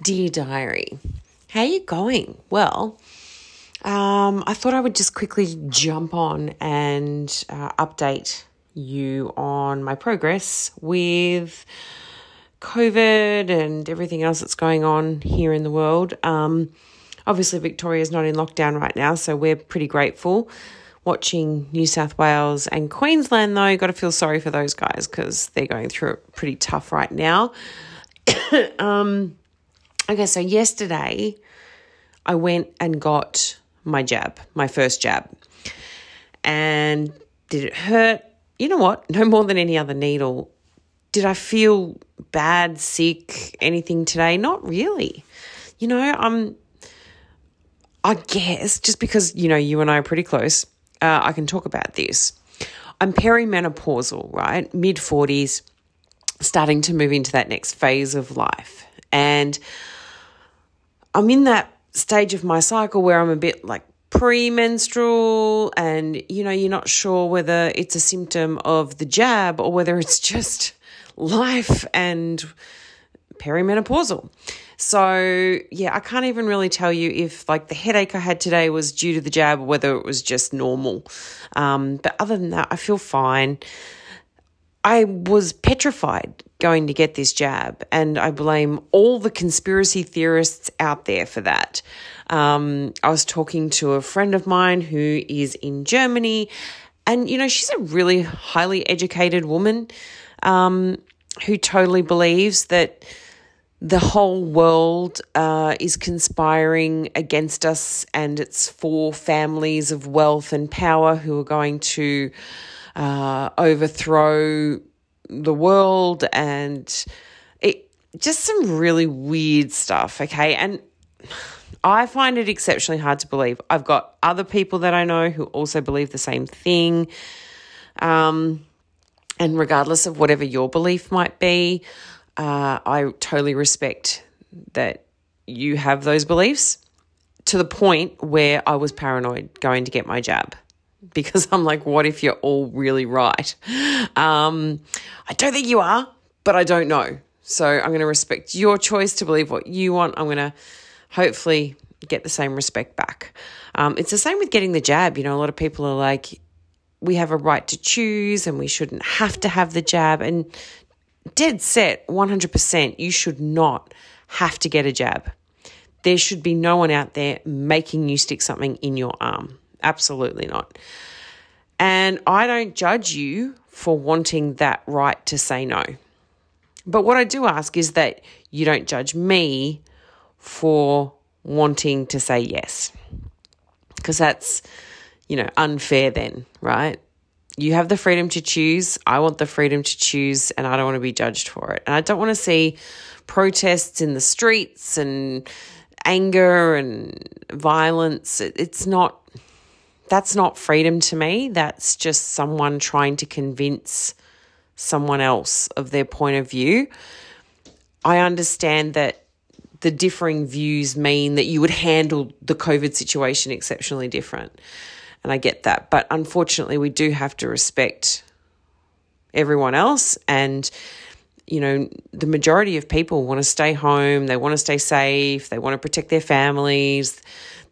Dear Diary, how you going? Well, um, I thought I would just quickly jump on and uh, update you on my progress with COVID and everything else that's going on here in the world. Um, obviously, Victoria is not in lockdown right now, so we're pretty grateful. Watching New South Wales and Queensland, though, got to feel sorry for those guys because they're going through it pretty tough right now. um, okay, so yesterday I went and got my jab, my first jab. And did it hurt? You know what? No more than any other needle. Did I feel bad, sick, anything today? Not really. You know, I'm, I guess, just because, you know, you and I are pretty close, uh, I can talk about this. I'm perimenopausal, right? Mid 40s, starting to move into that next phase of life. And I'm in that stage of my cycle where I'm a bit like premenstrual and you know you're not sure whether it's a symptom of the jab or whether it's just life and perimenopausal. So, yeah, I can't even really tell you if like the headache I had today was due to the jab or whether it was just normal. Um, but other than that, I feel fine. I was petrified going to get this jab, and I blame all the conspiracy theorists out there for that. Um, I was talking to a friend of mine who is in Germany, and you know, she's a really highly educated woman um, who totally believes that the whole world uh, is conspiring against us, and it's for families of wealth and power who are going to uh, overthrow the world and it just some really weird stuff. Okay, and I find it exceptionally hard to believe. I've got other people that I know who also believe the same thing. Um, and regardless of whatever your belief might be, uh, I totally respect that you have those beliefs to the point where I was paranoid going to get my jab because I'm like, what if you're all really right? Um, I don't think you are, but I don't know. So I'm going to respect your choice to believe what you want. I'm going to hopefully get the same respect back. Um, it's the same with getting the jab. You know, a lot of people are like, we have a right to choose and we shouldn't have to have the jab. And dead set 100% you should not have to get a jab. There should be no one out there making you stick something in your arm. Absolutely not. And I don't judge you for wanting that right to say no. But what I do ask is that you don't judge me for wanting to say yes. Because that's, you know, unfair then, right? you have the freedom to choose. I want the freedom to choose, and I don't want to be judged for it. And I don't want to see protests in the streets and anger and violence. It's not, that's not freedom to me. That's just someone trying to convince someone else of their point of view. I understand that the differing views mean that you would handle the COVID situation exceptionally different and I get that. But unfortunately, we do have to respect everyone else. And, you know, the majority of people want to stay home, they want to stay safe, they want to protect their families.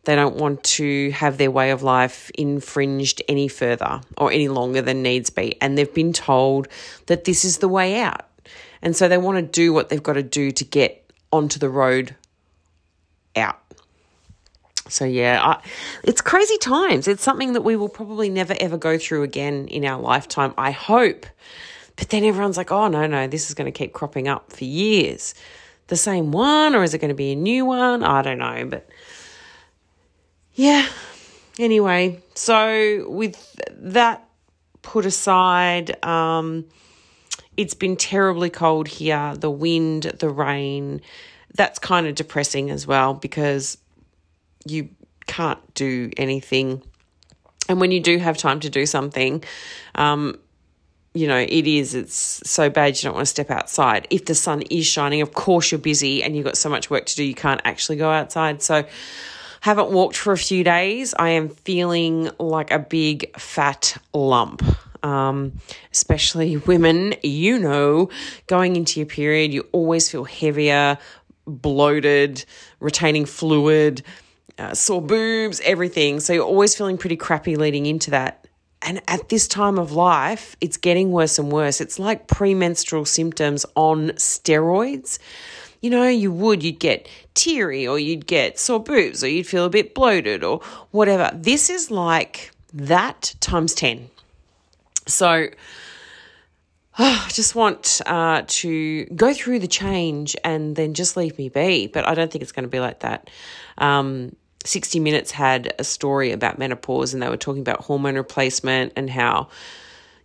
They don't want to have their way of life infringed any further or any longer than needs be. And they've been told that this is the way out. And so they want to do what they've got to do to get onto the road out. So yeah, I, it's crazy times. It's something that we will probably never ever go through again in our lifetime. I hope. But then everyone's like, "Oh no, no, this is going to keep cropping up for years." The same one or is it going to be a new one? I don't know, but yeah. Anyway, so with that put aside, um, it's been terribly cold here. The wind, the rain, that's kind of depressing as well because you can't do anything. And when you do have time to do something, um, you know, it is, it's so bad you don't want to step outside. If the sun is shining, of course you're busy and you've got so much work to do, you can't actually go outside. So, haven't walked for a few days. I am feeling like a big fat lump. Um, especially women, you know, going into your period, you always feel heavier, bloated, retaining fluid, uh, sore boobs, everything. So you're always feeling pretty crappy leading into that. And at this time of life, it's getting worse and worse. It's like premenstrual symptoms on steroids. You know, you would, you'd get teary or you'd get sore boobs or you'd feel a bit bloated or whatever. This is like that times 10. So, I just want uh, to go through the change and then just leave me be. But I don't think it's going to be like that. Um, 60 Minutes had a story about menopause and they were talking about hormone replacement and how,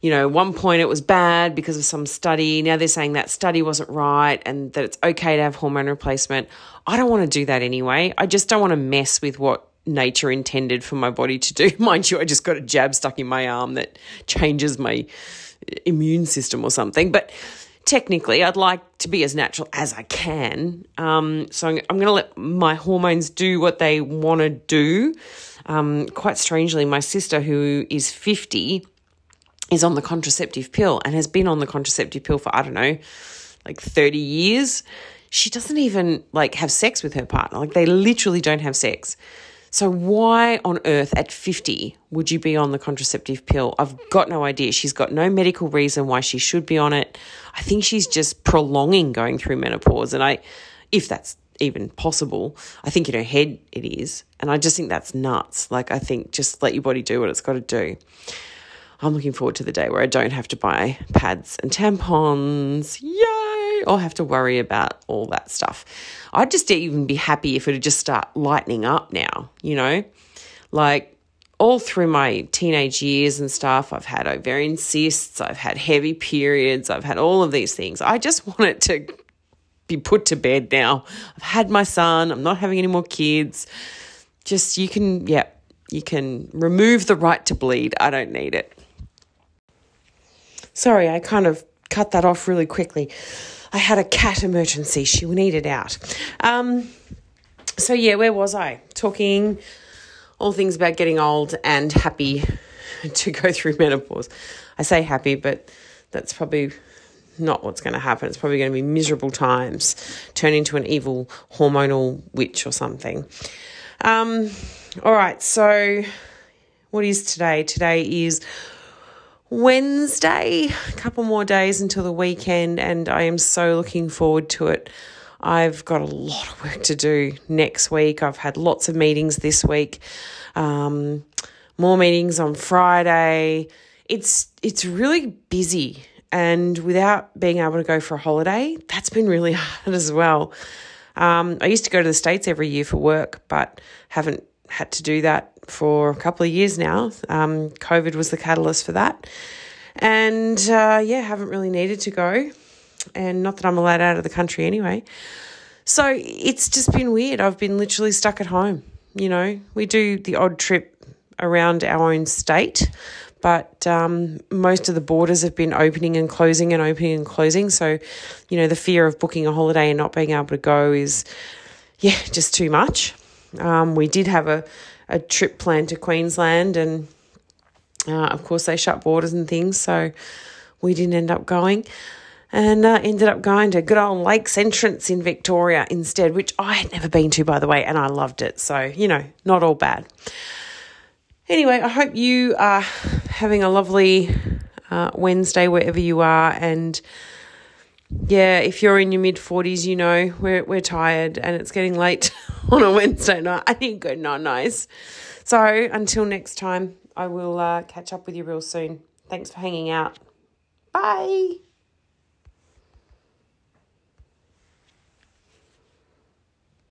you know, one point it was bad because of some study. Now they're saying that study wasn't right and that it's okay to have hormone replacement. I don't want to do that anyway. I just don't want to mess with what nature intended for my body to do. Mind you, I just got a jab stuck in my arm that changes my immune system or something. But technically, I'd like to be as natural as I can. Um, so I'm, I'm going to let my hormones do what they want to do. Um, quite strangely, my sister, who is 50, is on the contraceptive pill and has been on the contraceptive pill for, I don't know, like 30 years. She doesn't even like have sex with her partner. Like they literally don't have sex. So, why on earth at 50 would you be on the contraceptive pill? I've got no idea. She's got no medical reason why she should be on it. I think she's just prolonging going through menopause. And I, if that's even possible, I think in her head it is. And I just think that's nuts. Like, I think just let your body do what it's got to do. I'm looking forward to the day where I don't have to buy pads and tampons. Yay! Or have to worry about all that stuff. I'd just even be happy if it would just start lightening up now, you know? Like all through my teenage years and stuff, I've had ovarian cysts, I've had heavy periods, I've had all of these things. I just want it to be put to bed now. I've had my son, I'm not having any more kids. Just you can, yeah, you can remove the right to bleed. I don't need it. Sorry, I kind of cut that off really quickly. I had a cat emergency. She needed out. Um, so, yeah, where was I? Talking all things about getting old and happy to go through menopause. I say happy, but that's probably not what's going to happen. It's probably going to be miserable times, turn into an evil hormonal witch or something. Um, all right, so what is today? Today is Wednesday, a couple more days until the weekend, and I am so looking forward to it. I've got a lot of work to do next week. I've had lots of meetings this week, um, more meetings on Friday. It's it's really busy, and without being able to go for a holiday, that's been really hard as well. Um, I used to go to the states every year for work, but haven't had to do that for a couple of years now. Um, COVID was the catalyst for that. And uh, yeah, haven't really needed to go. And not that I'm allowed out of the country anyway. So it's just been weird. I've been literally stuck at home. You know, we do the odd trip around our own state, but um, most of the borders have been opening and closing and opening and closing. So, you know, the fear of booking a holiday and not being able to go is, yeah, just too much. Um, we did have a, a trip planned to Queensland, and uh, of course, they shut borders and things, so we didn't end up going. And uh, ended up going to good old Lakes Entrance in Victoria instead, which I had never been to, by the way, and I loved it. So, you know, not all bad. Anyway, I hope you are having a lovely uh, Wednesday wherever you are, and yeah, if you're in your mid 40s, you know, we're, we're tired and it's getting late on a Wednesday night. I think good, not nice. So until next time, I will uh, catch up with you real soon. Thanks for hanging out. Bye.